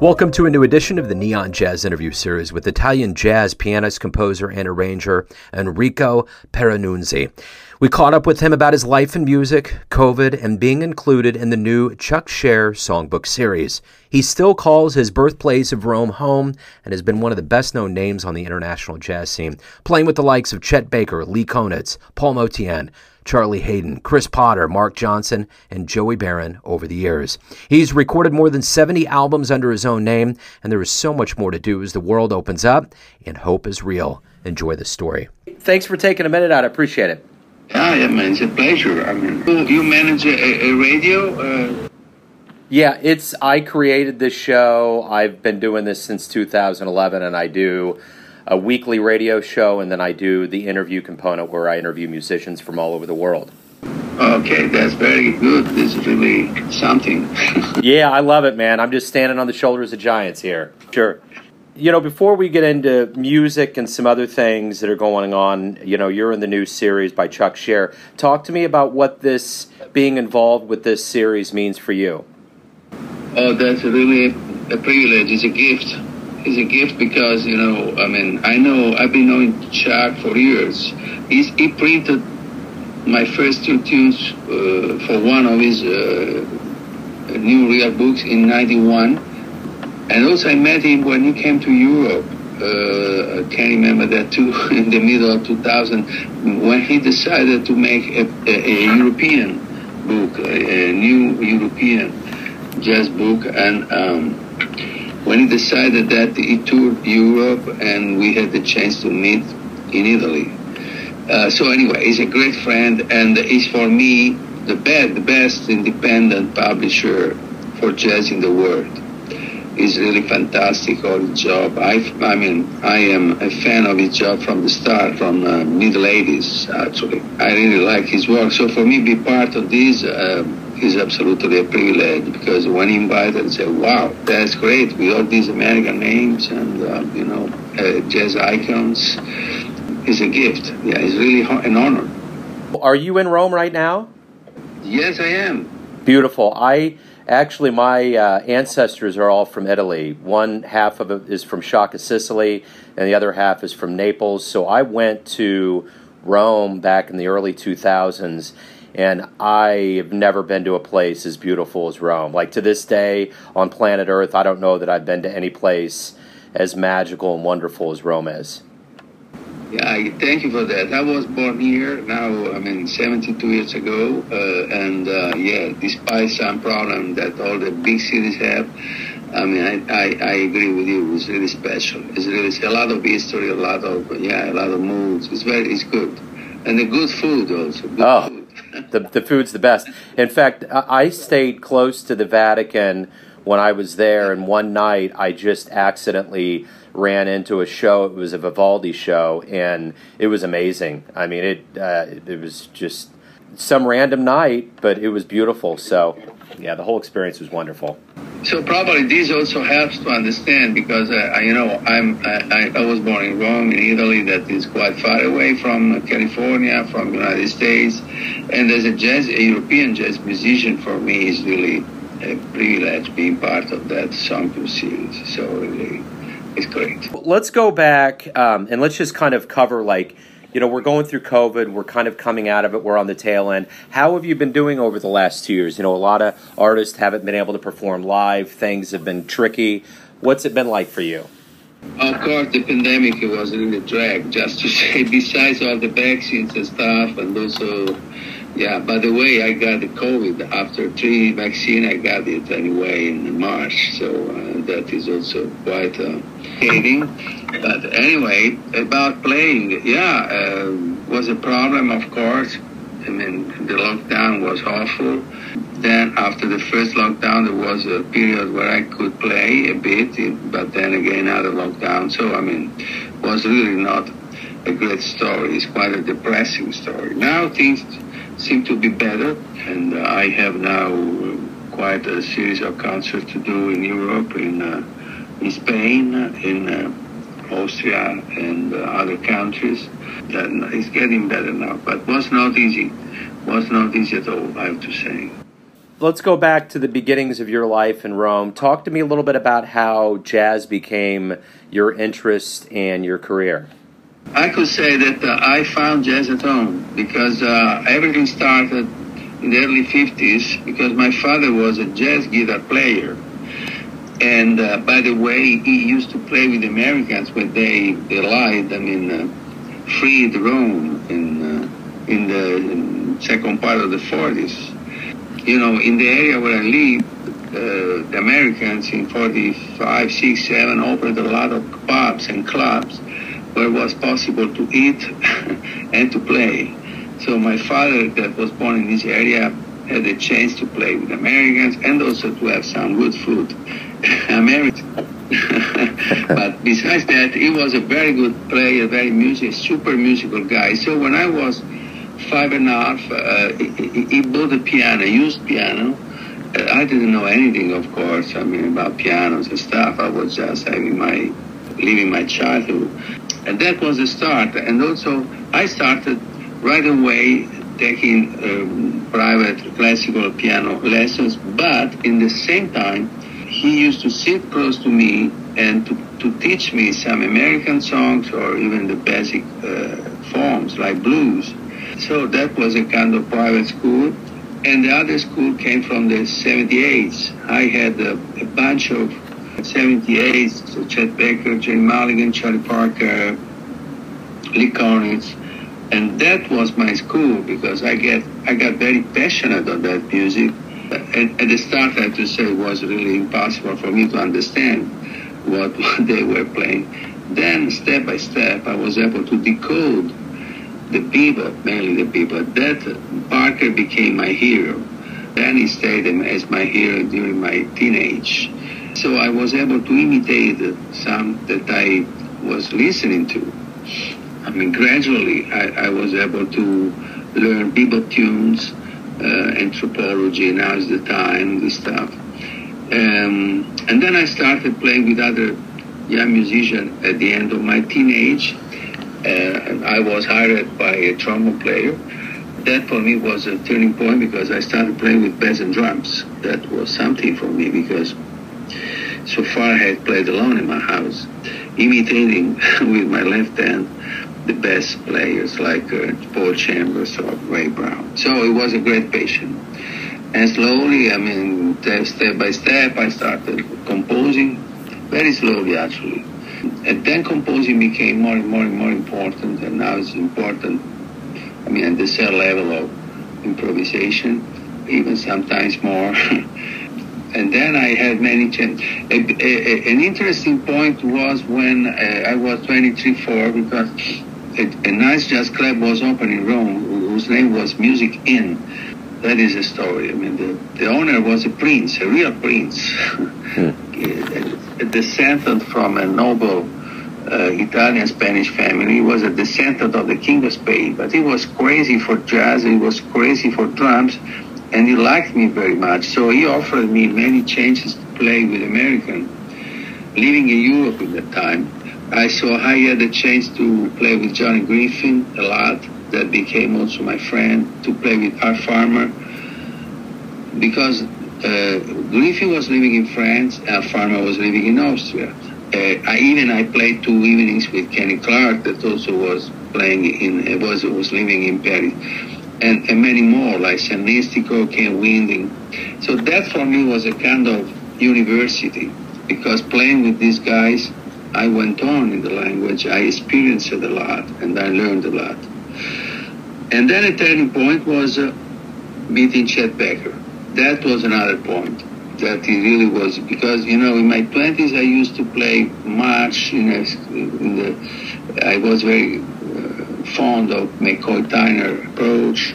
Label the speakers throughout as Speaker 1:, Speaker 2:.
Speaker 1: Welcome to a new edition of the Neon Jazz interview series with Italian jazz pianist, composer, and arranger Enrico Pieranunzi. We caught up with him about his life in music, COVID, and being included in the new Chuck Sher songbook series. He still calls his birthplace of Rome home and has been one of the best known names on the international jazz scene, playing with the likes of Chet Baker, Lee Konitz, Paul Motian, Charlie Haden, Chris Potter, Marc Johnson, and Joey Baron over the years. He's recorded more than 70 albums under his own name, and there is so much more to do as the world opens up and hope is real. Enjoy the story. Thanks for taking a minute out. I appreciate it.
Speaker 2: Ah, yeah, man, it's a pleasure. I mean, you manage a, a radio? Uh...
Speaker 1: Yeah, it's. I created this show. I've been doing this since 2011, and I do a weekly radio show, and then I do the interview component where I interview musicians from all over the world.
Speaker 2: Okay, that's very good. This is really something.
Speaker 1: yeah, I love it, man. I'm just standing on the shoulders of giants here. Sure you know, before we get into music and some other things that are going on, you know, you're in the new series by Chuck Sher. Talk to me about what this being involved with this series means for you.
Speaker 2: Oh, that's really a privilege. It's a gift. It's a gift because you know, I mean, I know I've been knowing Chuck for years. He's, he printed my first two tunes uh, for one of his uh, new real books in '91 and also I met him when he came to Europe. Uh, I can't remember that too, in the middle of 2000, when he decided to make a, a, a European book, a, a, new European jazz book. And um, when he decided that, he toured Europe and we had the chance to meet in Italy. Uh, so anyway, he's a great friend and he's for me the best, the best independent publisher for jazz in the world is really fantastic all his job. I, I mean, I am a fan of his job from the start, from uh, middle 80s, actually. I really like his work. So for me, be part of this uh, is absolutely a privilege because when he invited, I said, wow, that's great We all these American names and, uh, you know, uh, jazz icons. It's a gift. Yeah, it's really an honor.
Speaker 1: Are you in Rome right now?
Speaker 2: Yes, I am.
Speaker 1: Beautiful. I Actually, my uh, ancestors are all from Italy. One half of it is from Sciacca, Sicily, and the other half is from Naples. So I went to Rome back in the early 2000s, and I have never been to a place as beautiful as Rome. Like to this day on planet Earth, I don't know that I've been to any place as magical and wonderful as Rome is.
Speaker 2: Yeah, I thank you for that. I was born here now, I mean, 72 years ago, uh, and uh, yeah, despite some problem that all the big cities have, I mean, I, I, I, agree with you. It's really special. It's really a lot of history, a lot of yeah, a lot of moods. It's very, it's good, and the good food also. Good
Speaker 1: oh, food. The the food's the best. In fact, I stayed close to the Vatican when I was there, and one night I just accidentally ran into a show. It was a Vivaldi show, and it was amazing. I mean, it uh, it was just some random night, but it was beautiful. So, yeah, the whole experience was wonderful.
Speaker 2: So probably this also helps to understand because uh, you know I'm I, I, was born in Rome in Italy that is quite far away from California from the United States, and as a jazz a European jazz musician for me is really a privilege being part of that song series. So really is great.
Speaker 1: Let's go back um, and let's just kind of cover like you know, we're going through COVID. We're kind of coming out of it. We're on the tail end. How have you been doing over the last two years? You know, a lot of artists haven't been able to perform live. Things have been tricky. What's it been like for you?
Speaker 2: Of course, the pandemic was a drag. Just to say, besides all the vaccines and stuff, and also yeah, by the way, I got the COVID after three vaccine. I got it anyway in March, so uh, that is also quite uh, hating. But anyway, about playing, yeah, uh, was a problem, of course. I mean, the lockdown was awful. Then after the first lockdown, there was a period where I could play a bit, but then again, another lockdown. So I mean, was really not a great story. It's quite a depressing story. Now things seem to be better. And uh, I have now quite a series of concerts to do in Europe, in, uh, in Spain, in uh, Austria, and uh, other countries. That it's getting better now, but was not easy. Was not easy at all, I have to say.
Speaker 1: let's go back to the beginnings of your life in Rome. Talk to me a little bit about how jazz became your interest and your career.
Speaker 2: I could say that uh, I found jazz at home because uh, everything started in the early 50s because my father was a jazz guitar player. And uh, by the way, he used to play with Americans when they, they lied, I mean, uh, freed Rome in, uh, in the second part of the 40s. You know, in the area where I live, uh, the Americans in 45, 6, 7 opened a lot of pubs and clubs where it was possible to eat and to play. So my father, that was born in this area, had a chance to play with Americans and also to have some good food. American. but besides that, he was a very good player, very music, super musical guy. So when I was five and a half, uh, he, he bought a piano, used piano. Uh, I didn't know anything, of course. I mean, about pianos and stuff. I was just having my, living my childhood. And that was the start. And also, I started right away taking um, private classical piano lessons, but in the same time, he used to sit close to me and to, to teach me some American songs or even the basic uh, forms like blues. So that was a kind of private school. And the other school came from the 78s. I had a, a bunch of 78s, so Chet Baker, Gerry Mulligan, Charlie Parker, Lee Konitz. And that was my school because I get I got very passionate on that music. At, at the start, I have to say, it was really impossible for me to understand what, what they were playing. Then, step by step, I was able to decode the bebop, mainly the bebop. That Parker became my hero. Then he stayed as my hero during my teenage. So I was able to imitate some that I was listening to. I mean, gradually I, I was able to learn bebop tunes, uh, anthropology, now's the time, this stuff. Um, and then I started playing with other young musicians at the end of my teenage. Uh, I was hired by a trombone player. That for me was a turning point because I started playing with bass and drums. That was something for me because so far I had played alone in my house, imitating with my left hand the best players like uh, Paul Chambers or Ray Brown. So it was a great passion. And slowly, I mean, step by step, I started composing, very slowly actually. And then composing became more and more and more important, and now it's important, I mean, at the cell level of improvisation, even sometimes more. and then I had many changes. an interesting point was when uh, I was 23, 4, because a, a nice jazz club was open in Rome whose name was Music Inn. That is a story. I mean, the, the owner was a prince, a real prince, hmm. a, descendant from a noble uh, Italian Spanish family. He was a descendant of the King of Spain, but he was crazy for jazz. He was crazy for drums, and he liked me very much. So he offered me many chances to play with American. Living in Europe at that time, I saw I had the chance to play with Johnny Griffin a lot. That became also my friend to play with Art Farmer because uh, Griffin was living in France, Art Farmer was living in Austria. Uh, I even I played two evenings with Kenny Clarke that also was playing in was was living in Paris, and, and many more like Sal Nistico, Kai Winding. So that for me was a kind of university because playing with these guys I went on in the language, I experienced it a lot, and I learned a lot. And then a turning point was uh, meeting Chet Baker. That was another point that he really was because you know in my 20s I used to play much in, a, in the I was very fond of McCoy Tyner approach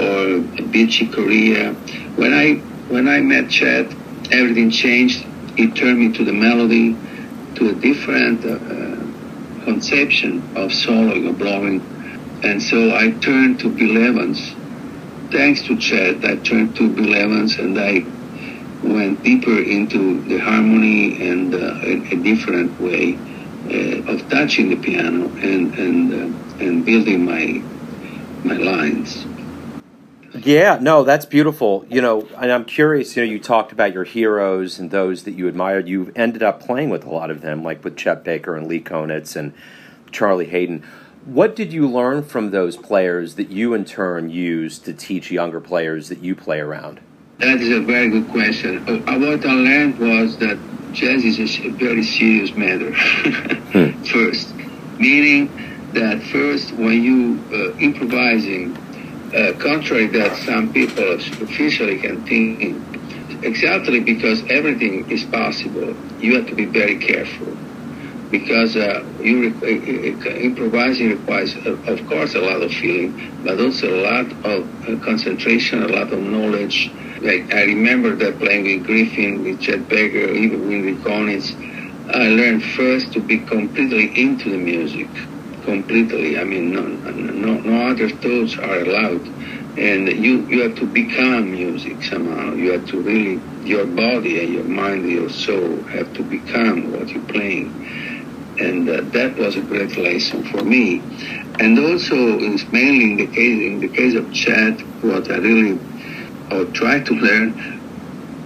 Speaker 2: or Beachy Corea. When I when I met Chet, everything changed. He turned me to the melody to a different uh, conception of soloing or blowing. And so I turned to Bill Evans. Thanks to Chet, I turned to Bill Evans and I went deeper into the harmony and uh, a, a, different way uh, of touching the piano and and uh, and building my my lines.
Speaker 1: Yeah, no, that's beautiful. You know, and I'm curious. You know, you talked about your heroes and those that you admired. You ended up playing with a lot of them, like with Chet Baker and Lee Konitz and Charlie Haden. What did you learn from those players that you in turn use to teach younger players that you play around?
Speaker 2: That is a very good question. Uh, what I learned was that jazz is a very serious matter. hmm. First, meaning that first, when you uh, improvising, uh, contrary that some people superficially can think, exactly because everything is possible, you have to be very careful. Because uh, you uh, uh, improvising requires, of course, a lot of feeling, but also a lot of concentration, a lot of knowledge. Like I remember that playing with Griffin, with Chet Baker, even with Konitz, I learned first to be completely into the music, completely. I mean, no, no, no other thoughts are allowed, and you you have to become music somehow. You have to really your body and your mind, your soul have to become what you're playing and uh, that was a great lesson for me. And also, it's mainly in the case in the case of Chet, what I really or tried to learn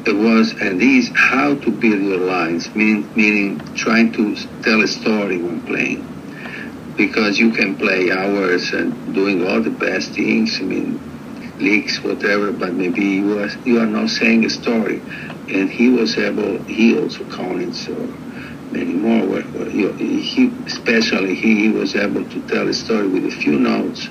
Speaker 2: was and is how to build your lines, mean, meaning trying to tell a story when playing. Because you can play hours and doing all the best things, I mean, leaks, whatever, but maybe you are, you are not saying a story. And he was able, he also counted, so anymore. He, especially he, he was able to tell a story with a few notes,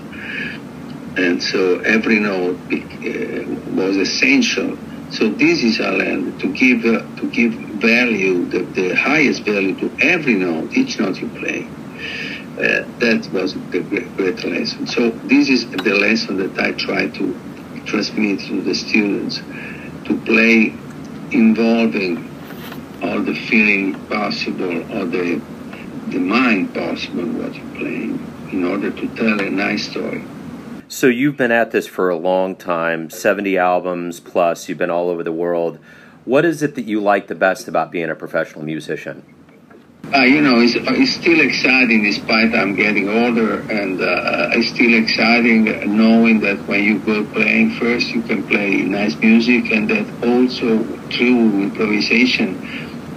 Speaker 2: and so every note uh, was essential. So this is our land to give uh, to give value, the, the highest value to every note, each note you play. Uh, that was the great, great lesson. So this is the lesson that I try to transmit to the students to play involving all the feeling possible or the the mind possible what you're playing in order to tell a nice story.
Speaker 1: So you've been at this for a long time, 70 albums plus, you've been all over the world. What is it that you like the best about being a professional musician?
Speaker 2: Uh, you know, it's, it's still exciting despite I'm getting older, and uh, it's still exciting knowing that when you go playing first, you can play nice music, and that also through improvisation,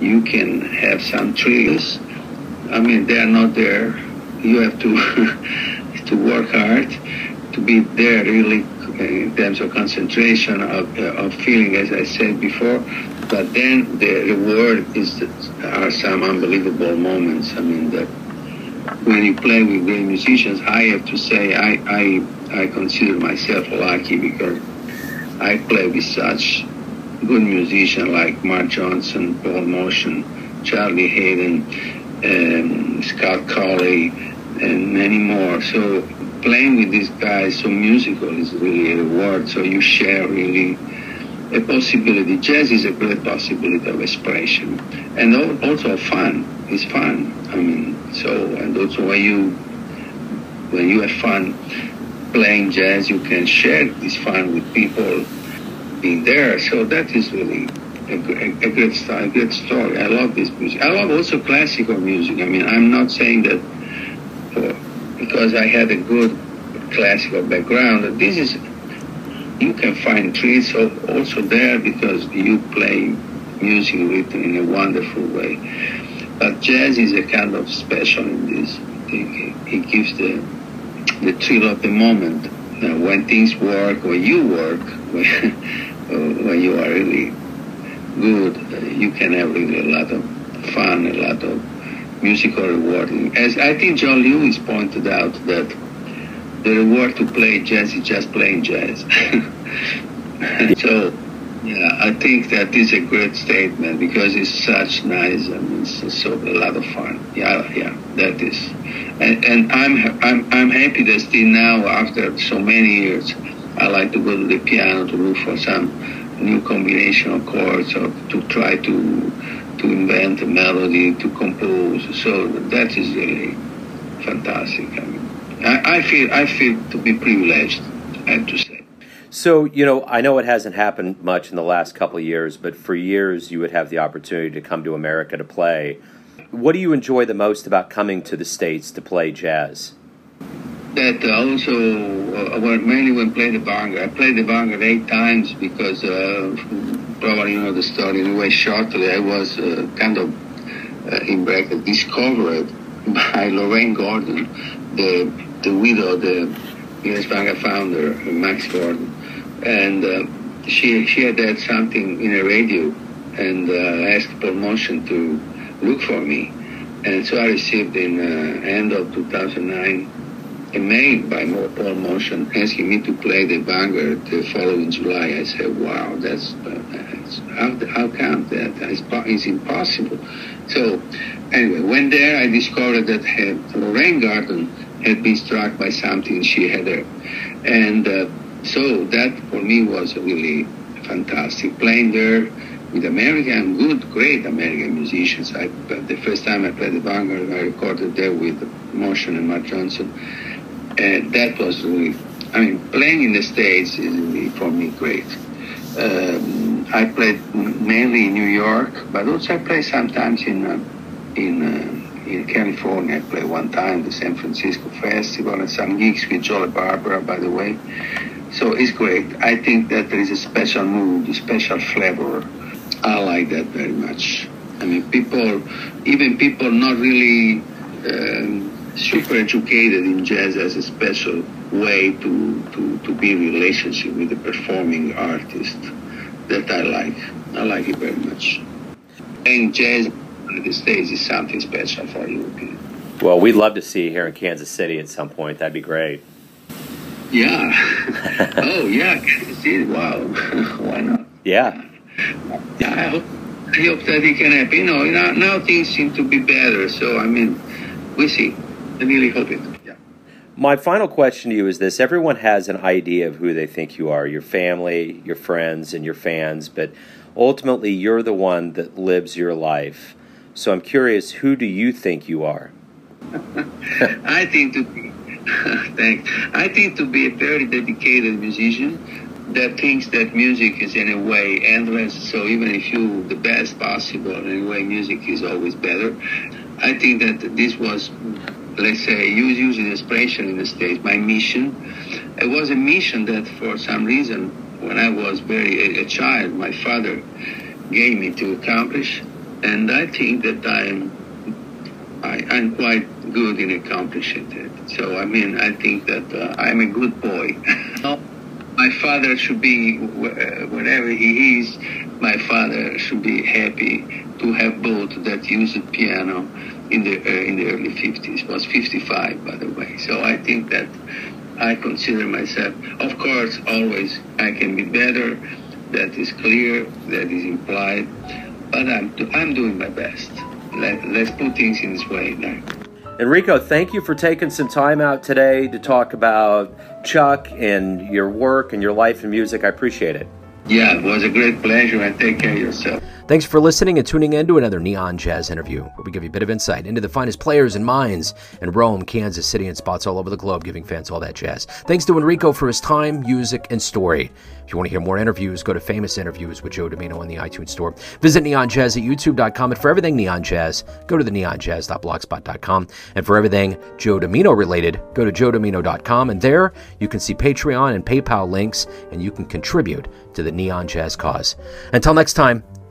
Speaker 2: you can have some triggers. I mean, they are not there. You have to to work hard to be there really in terms of concentration of, uh, of feeling, as I said before. But then the reward is that are some unbelievable moments. I mean, that when you play with great musicians, I have to say I I I consider myself lucky because I play with such good musicians like Marc Johnson, Paul Motian, Charlie Haden, um, Scott Colley, and many more. So playing with these guys so musical is really a reward. So you share really a possibility. Jazz is a great possibility of expression and also fun. It's fun. I mean, so and also when you when you have fun playing jazz, you can share this fun with people being there. So that is really a, a, a good style, a good story. I love this music. I love also classical music. I mean, I'm not saying that for, because I had a good classical background. This is you can find treats also there because you play music written in a wonderful way. But jazz is a kind of special in this. It gives the the thrill of the moment. Now, when things work, when you work, when, when you are really good, uh, you can have really a lot of fun, a lot of musical rewarding. As I think John Lewis pointed out that the reward to play jazz is just playing jazz. so, yeah, I think that is a great statement because it's such nice and it's so a lot of fun. Yeah, yeah, that is. And, and I'm, I'm, I'm happy that still now, after so many years, I like to go to the piano to look for some new combination of chords or to try to to invent a melody to compose. So that is really fantastic. I mean, I, I feel I feel to be privileged. I have to say.
Speaker 1: So, you know, I know it hasn't happened much in the last couple of years, but for years you would have the opportunity to come to America to play. What do you enjoy the most about coming to the States to play jazz?
Speaker 2: that also, uh, well, mainly when playing the Vanguard. I played the Vanguard eight times because uh, probably you know the story anyway. Shortly, I was uh, kind of uh, in bracket discovered by Lorraine Gordon, the the widow, the US Bongo founder, Max Gordon, and uh, she she had had something in a radio and uh, asked promotion to look for me. And so I received in uh, end of 2009 a mail by Paul Motian asking me to play the Vanguard the following July. I said, wow, that's, uh, that's how, how come that? It's, impossible. So anyway, when there I discovered that had, Lorraine Gordon had been struck by something she had heard. And uh, so that for me was really fantastic. Playing there with American, good, great American musicians. I, the first time I played the Vanguard, I recorded there with Motian and Marc Johnson. And that was really, I mean, playing in the States is really, for me, great. Um, I played mainly in New York, but also I play sometimes in, uh, in, uh, in California. I played one time the San Francisco Festival and some gigs with Joey Baron, by the way. So it's great. I think that there is a special mood, a special flavor I like that very much. I mean, people, even people not really um, super educated in jazz as a special way to, to, to be in relationship with the performing artist that I like. I like it very much. And jazz on the stage is something special for European.
Speaker 1: Well, we'd love to see you here in Kansas City at some point. That'd be great.
Speaker 2: Yeah. oh, yeah, Kansas City. Wow. Why not?
Speaker 1: Yeah.
Speaker 2: Yeah, I hope, I hope that it can happen. You know, now, now things seem to be better. So, I mean, we see. I really hope it. Yeah.
Speaker 1: My final question to you is this everyone has an idea of who they think you are your family, your friends, and your fans, but ultimately you're the one that lives your life. So I'm curious, who do you think you are?
Speaker 2: I think to be, thanks. I think to be a very dedicated musician that thinks that music is in a way endless. So even if you the best possible, in a way music is always better. I think that this was, let's say, use using expression in the States, my mission. It was a mission that for some reason, when I was very a, a child, my father gave me to accomplish. And I think that I'm, I, am i am quite good in accomplishing it. So, I mean, I think that uh, I'm a good boy. my father should be uh, wherever he is my father should be happy to have both that used piano in the uh, in the early 50s was 55 by the way. So i think that i consider myself of course always i can be better. That is clear. That is implied but i'm i'm doing my best Let, let's put things in this way now
Speaker 1: Enrico, thank you for taking some time out today to talk about Chuck and your work and your life in music. I appreciate it.
Speaker 2: Yeah, it was a great pleasure and take care of yourself.
Speaker 1: Thanks for listening and tuning in to another Neon Jazz interview, where we give you a bit of insight into the finest players and minds in Rome, Kansas City, and spots all over the globe, giving fans all that jazz. Thanks to Enrico for his time, music, and story. If you want to hear more interviews, go to Famous Interviews with Joe Dimino on the iTunes Store. Visit neonjazz at youtube.com. And for everything Neon Jazz, go to the neonjazz.blogspot.com. And for everything Joe Dimino related, go to joedimino.com. And there you can see Patreon and PayPal links, and you can contribute to the Neon Jazz cause. Until next time,